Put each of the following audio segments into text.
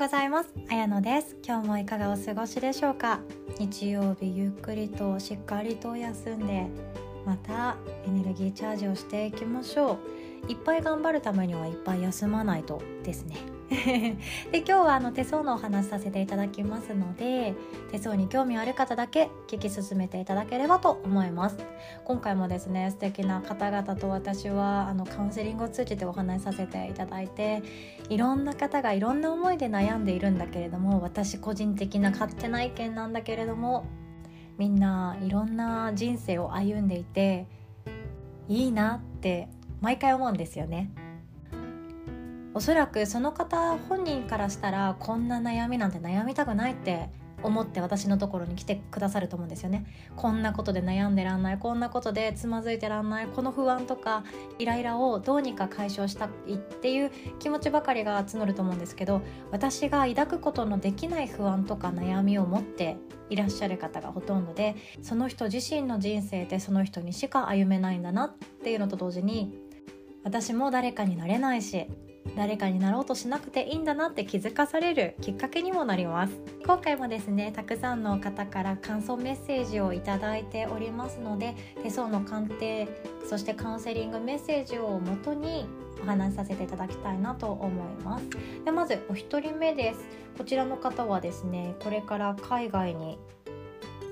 ございます。あやのです。今日もいかがお過ごしでしょうか？日曜日ゆっくりとしっかりと休んでまたエネルギーチャージをしていきましょう。いっぱい頑張るためにはいっぱい休まないとですね。で今日はあの手相のお話しさせていただきますので手相に興味ある方だけ聞き進めていただければと思います。今回もですね素敵な方々と私はあのカウンセリングを通じてお話しさせていただいていろんな方がいろんな思いで悩んでいるんだけれども私個人的な勝手な意見なんだけれどもみんないろんな人生を歩んでいていいなって毎回思うんですよね。おそらくその方本人からしたらこんな悩みなんて悩みたくないって思って私のところに来てくださると思うんですよね。こんなことで悩んでらんないこんなことでつまずいてらんないこの不安とかイライラをどうにか解消したいっていう気持ちばかりが募ると思うんですけど私が抱くことのできない不安とか悩みを持っていらっしゃる方がほとんどでその人自身の人生でその人にしか歩めないんだなっていうのと同時に私も誰かになれないし誰かになろうとしなくていいんだなって気づかされるきっかけにもなります。今回もですねたくさんの方から感想メッセージをいただいておりますので手相の鑑定そしてカウンセリングメッセージをもとにお話しさせていただきたいなと思います。でまずお一人目です。こちらの方はですねこれから海外に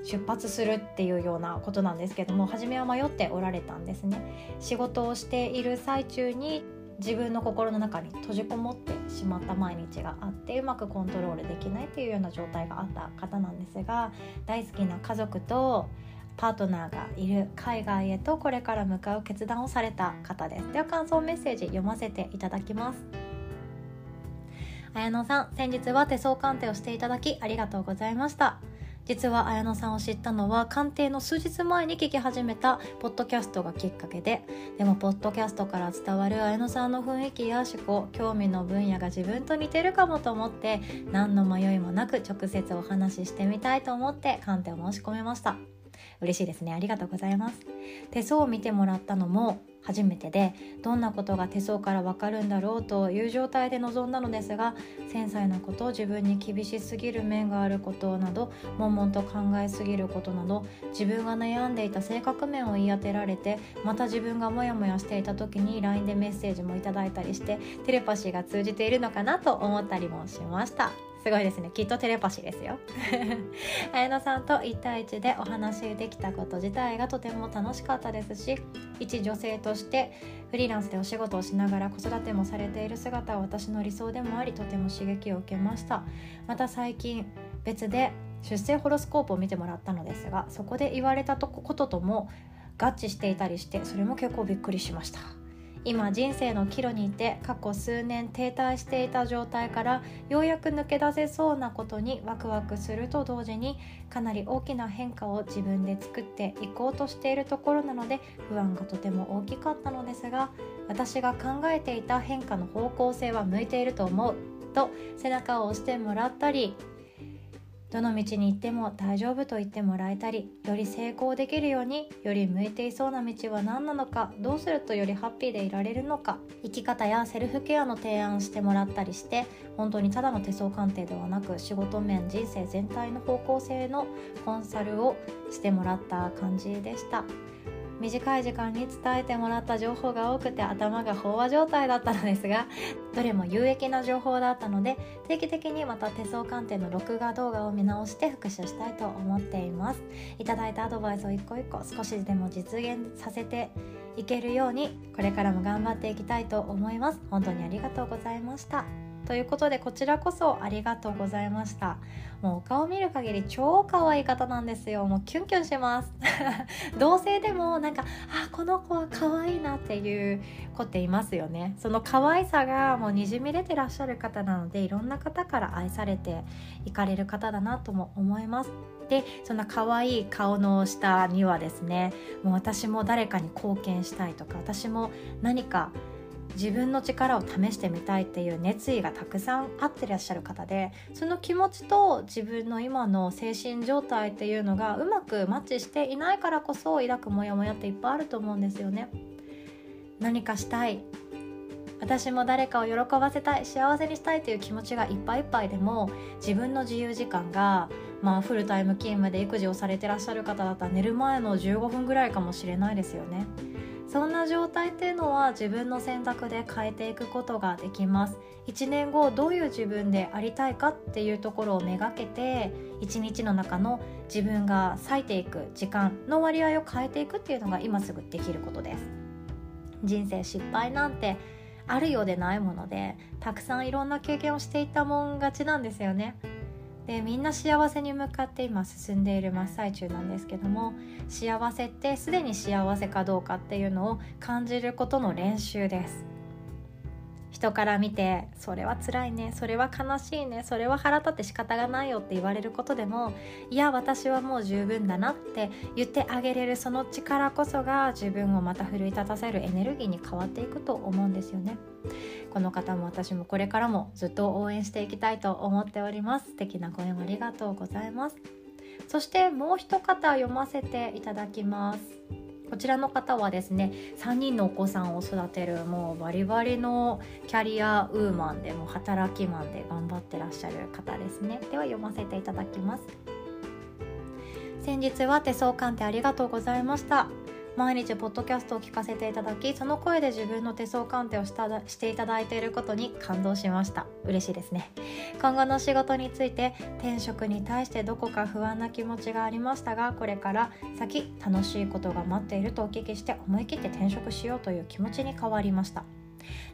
出発するっていうようなことなんですけども初めは迷っておられたんですね。仕事をしている最中に自分の心の中に閉じこもってしまった毎日があってうまくコントロールできないっていうような状態があった方なんですが大好きな家族とパートナーがいる海外へとこれから向かう決断をされた方ですでは感想メッセージ読ませていただきます綾野さん先日は手相鑑定をしていただきありがとうございました実は綾乃さんを知ったのは鑑定の数日前に聞き始めたポッドキャストがきっかけででもポッドキャストから伝わる綾乃さんの雰囲気や思考興味の分野が自分と似てるかもと思って何の迷いもなく直接お話ししてみたいと思って鑑定を申し込みました。嬉しいですね。ありがとうございます。手相を見てもらったのも初めてでどんなことが手相からわかるんだろうという状態で臨んだのですが繊細なこと自分に厳しすぎる面があることなど悶々と考えすぎることなど自分が悩んでいた性格面を言い当てられてまた自分がモヤモヤしていた時に LINE でメッセージもいただいたりしてテレパシーが通じているのかなと思ったりもしました。すごいですね。きっとテレパシーですよ。綾乃さんと1対1でお話できたこと自体がとても楽しかったですし一女性としてフリーランスでお仕事をしながら子育てもされている姿は私の理想でもありとても刺激を受けました。また最近別で出生ホロスコープを見てもらったのですがそこで言われたこととも合致していたりしてそれも結構びっくりしました。今人生の岐路にいて過去数年停滞していた状態からようやく抜け出せそうなことにワクワクすると同時にかなり大きな変化を自分で作っていこうとしているところなので不安がとても大きかったのですが私が考えていた変化の方向性は向いていると思うと背中を押してもらったりどの道に行っても大丈夫と言ってもらえたりより成功できるようにより向いていそうな道は何なのかどうするとよりハッピーでいられるのか生き方やセルフケアの提案してもらったりして本当にただの手相鑑定ではなく仕事面人生全体の方向性のコンサルをしてもらった感じでした。短い時間に伝えてもらった情報が多くて頭が飽和状態だったのですがどれも有益な情報だったので定期的にまた手相鑑定の録画動画を見直して復習したいと思っています。いただいたアドバイスを一個一個少しでも実現させていけるようにこれからも頑張っていきたいと思います。本当にありがとうございました。ということでこちらこそありがとうございました。もうお顔見る限り超可愛い方なんですよ。もうキュンキュンします。同性でもなんかあこの子は可愛いなっていう子っていますよね。その可愛さがもうにじみ出てらっしゃる方なのでいろんな方から愛されていかれる方だなとも思います。でそんな可愛い顔の下にはですねもう私も誰かに貢献したいとか私も何か自分の力を試してみたいっていう熱意がたくさんあってらっしゃる方でその気持ちと自分の今の精神状態っていうのがうまくマッチしていないからこそ抱くモヤモヤっていっぱいあると思うんですよね。何かしたい。私も誰かを喜ばせたい。幸せにしたいという気持ちがいっぱいいっぱいでも自分の自由時間がまあフルタイム勤務で育児をされてらっしゃる方だったら寝る前の15分ぐらいかもしれないですよね。そんな状態っていうのは自分の選択で変えていくことができます。1年後どういう自分でありたいかっていうところをめがけて1日の中の自分が割いていく時間の割合を変えていくっていうのが今すぐできることです。人生失敗なんてあるようでないものでたくさんいろんな経験をしていったもん勝ちなんですよね。でみんな幸せに向かって今進んでいる真っ最中なんですけども幸せってすでに幸せかどうかっていうのを感じることの練習です人から見てそれは辛いねそれは悲しいねそれは腹立って仕方がないよって言われることでもいや私はもう十分だなって言ってあげれるその力こそが自分をまた奮い立たせるエネルギーに変わっていくと思うんですよね。この方も私もこれからもずっと応援していきたいと思っております。素敵なご縁ありがとうございます。そしてもう一方読ませていただきます。こちらの方はですね3人のお子さんを育てるもうバリバリのキャリアウーマンでも働きマンで頑張ってらっしゃる方ですね。では読ませていただきます。先日は手相鑑定ありがとうございました。毎日ポッドキャストを聞かせていただきその声で自分の手相鑑定をしたしていただいていることに感動しました。嬉しいですね。今後の仕事について転職に対してどこか不安な気持ちがありましたがこれから先楽しいことが待っているとお聞きして思い切って転職しようという気持ちに変わりました。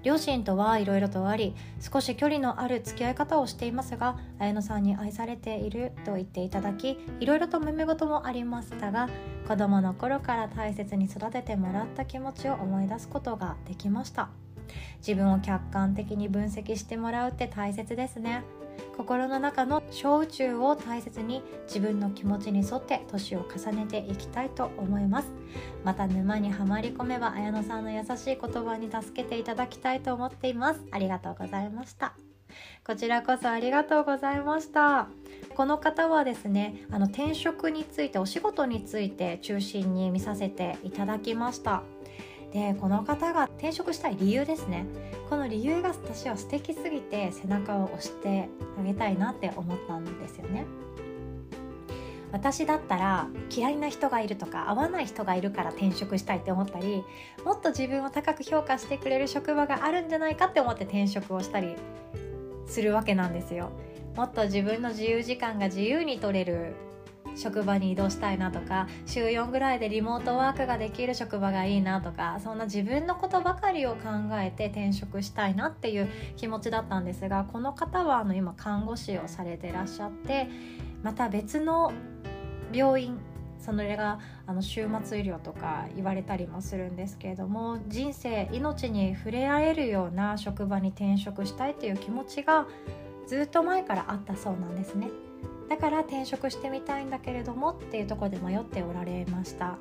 両親とはいろいろとあり少し距離のある付き合い方をしていますが綾乃さんに愛されていると言っていただきいろいろと揉め事もありましたが子供の頃から大切に育ててもらった気持ちを思い出すことができました。自分を客観的に分析してもらうって大切ですね。心の中の小宇宙を大切に自分の気持ちに沿って年を重ねていきたいと思います。また沼にはまり込めば綾乃さんの優しい言葉に助けていただきたいと思っています。ありがとうございました。こちらこそありがとうございました。この方はですねあの転職についてお仕事について中心に見させていただきました。でこの方が転職したい理由ですね。この理由が私は素敵すぎて背中を押してあげたいなって思ったんですよね。私だったら嫌いな人がいるとか合わない人がいるから転職したいって思ったりもっと自分を高く評価してくれる職場があるんじゃないかって思って転職をしたりするわけなんですよ。もっと自分の自由時間が自由に取れる職場に移動したいなとか週4ぐらいでリモートワークができる職場がいいなとかそんな自分のことばかりを考えて転職したいなっていう気持ちだったんですがこの方はあの今看護師をされてらっしゃってまた別の病院それがあの終末医療とか言われたりもするんですけれども人生命に触れ合えるような職場に転職したいという気持ちがずっと前からあったそうなんですね。だから転職してみたいんだけれどもっていうところで迷っておられました。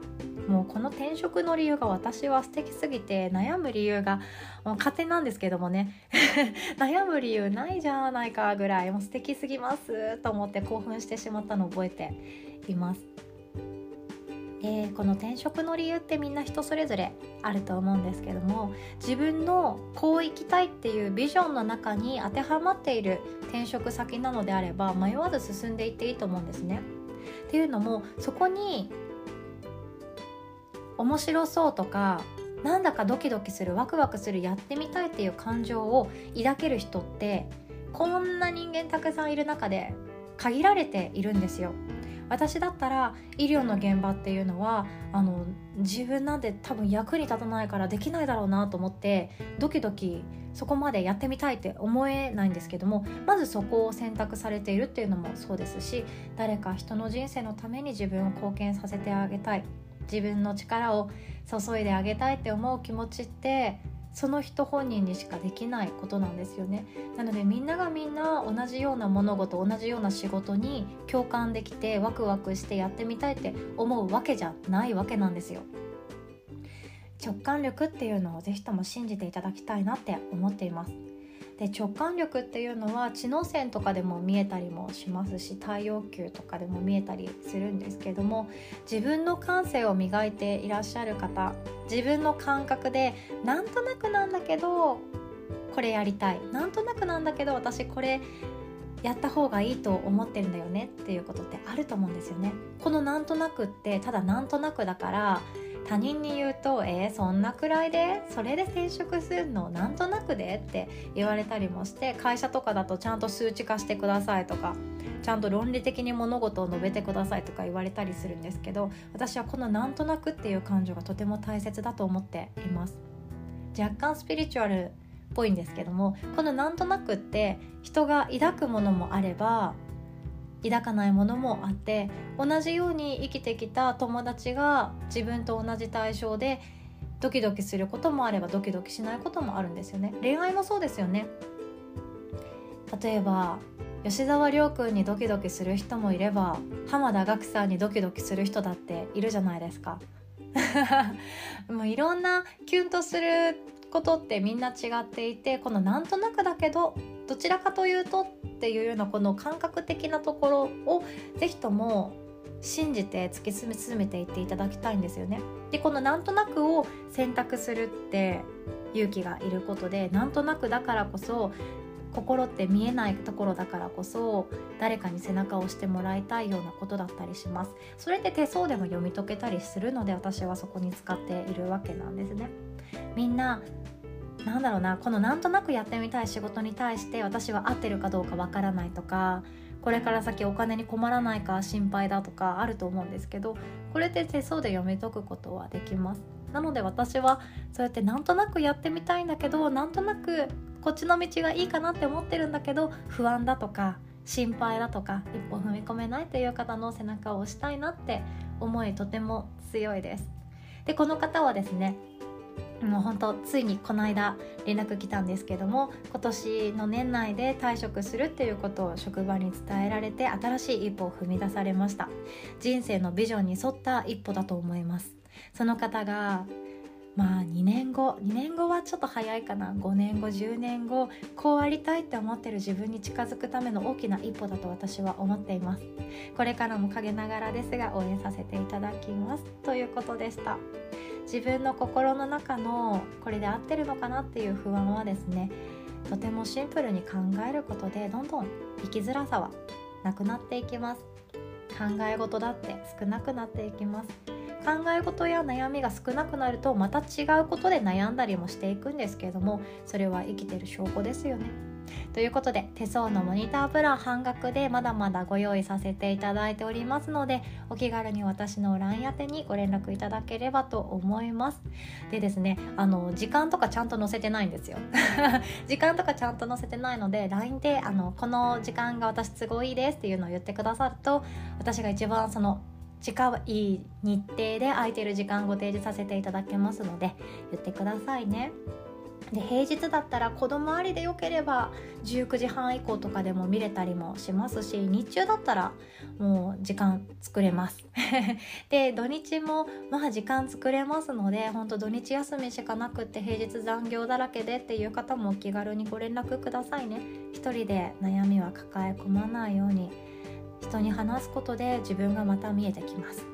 もうこの転職の理由が私は素敵すぎて悩む理由がもう勝手なんですけどもね。悩む理由ないじゃないかぐらいもう素敵すぎますと思って興奮してしまったのを覚えています。でこの転職の理由ってみんな人それぞれあると思うんですけども自分のこう生きたいっていうビジョンの中に当てはまっている転職先なのであれば迷わず進んでいっていいと思うんですね。っていうのもそこに面白そうとかなんだかドキドキするワクワクするやってみたいっていう感情を抱ける人ってこんな人間たくさんいる中で限られているんですよ。私だったら医療の現場っていうのはあの自分なんて多分役に立たないからできないだろうなと思ってドキドキそこまでやってみたいって思えないんですけどもまずそこを選択されているっていうのもそうですし誰か人の人生のために自分を貢献させてあげたい。自分の力を注いであげたいって思う気持ちってその人本人にしかできないことなんですよね。なのでみんながみんな同じような物事同じような仕事に共感できてワクワクしてやってみたいって思うわけじゃないわけなんですよ。直感力っていうのを是非とも信じていただきたいなって思っています。で直感力っていうのは知能線とかでも見えたりもしますし太陽球とかでも見えたりするんですけども自分の感性を磨いていらっしゃる方自分の感覚でなんとなくなんだけどこれやりたいなんとなくなんだけど私これやった方がいいと思ってるんだよねっていうことってあると思うんですよね。このなんとなくってただなんとなくだから他人に言うと「えー、そんなくらいでそれで転職するのなんとなくで?」って言われたりもして会社とかだとちゃんと数値化してくださいとかちゃんと論理的に物事を述べてくださいとか言われたりするんですけど私はこの「なんとなく」っていう感情がとても大切だと思っています若干スピリチュアルっぽいんですけどもこの「なんとなく」って人が抱くものもあれば抱かないものもあって同じように生きてきた友達が自分と同じ対象でドキドキすることもあればドキドキしないこともあるんですよね。恋愛もそうですよね。例えば吉沢亮君にドキドキする人もいれば浜田岳さんにドキドキする人だっているじゃないですか。もういろんなキュンとすることってみんな違っていてこのなんとなくだけどどちらかというとっていうようなこの感覚的なところを是非とも信じて突き進めていっていただきたいんですよね。でこのなんとなくを選択するって勇気がいることでなんとなくだからこそ心って見えないところだからこそ誰かに背中を押してもらいたいようなことだったりしますそれって手相でも読み解けたりするので私はそこに使っているわけなんですねみんななんだろうなこのなんとなくやってみたい仕事に対して私は合ってるかどうかわからないとかこれから先お金に困らないか心配だとかあると思うんですけどこれって手相で読み解くことはできます。なので私はそうやってなんとなくやってみたいんだけどなんとなくこっちの道がいいかなって思ってるんだけど不安だとか心配だとか一歩踏み込めないという方の背中を押したいなって思いとても強いです。でこの方はですねもう本当ついにこの間連絡来たんですけども今年の年内で退職するっていうことを職場に伝えられて新しい一歩を踏み出されました。人生のビジョンに沿った一歩だと思います。その方がまあ2年後2年後はちょっと早いかな。5年後10年後こうありたいって思ってる自分に近づくための大きな一歩だと私は思っています。これからも陰ながらですが応援させていただきます。ということでした。自分の心の中のこれで合ってるのかなっていう不安はですねとてもシンプルに考えることでどんどん生きづらさはなくなっていきます。考え事だって少なくなっていきます。考え事や悩みが少なくなるとまた違うことで悩んだりもしていくんですけれどもそれは生きてる証拠ですよね。ということで手相のモニタープラン半額でまだまだご用意させていただいておりますのでお気軽に私の LINE 宛てにご連絡いただければと思いますでですねあの時間とかちゃんと載せてないんですよ 時間とかちゃんと載せてないので LINE であのこの時間が私都合いいですっていうのを言ってくださると私が一番その時間はいい日程で空いてる時間ご提示させていただけますので言ってくださいね。で平日だったら子供ありでよければ19時半以降とかでも見れたりもしますし日中だったらもう時間作れます。で土日もまあ時間作れますので本当土日休みしかなくって平日残業だらけでっていう方もお気軽にご連絡くださいね。一人で悩みは抱え込まないように人に話すことで自分がまた見えてきます。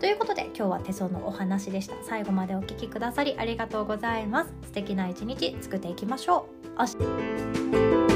ということで今日は手相のお話でした。最後までお聴きくださりありがとうございます。素敵な一日作っていきましょう。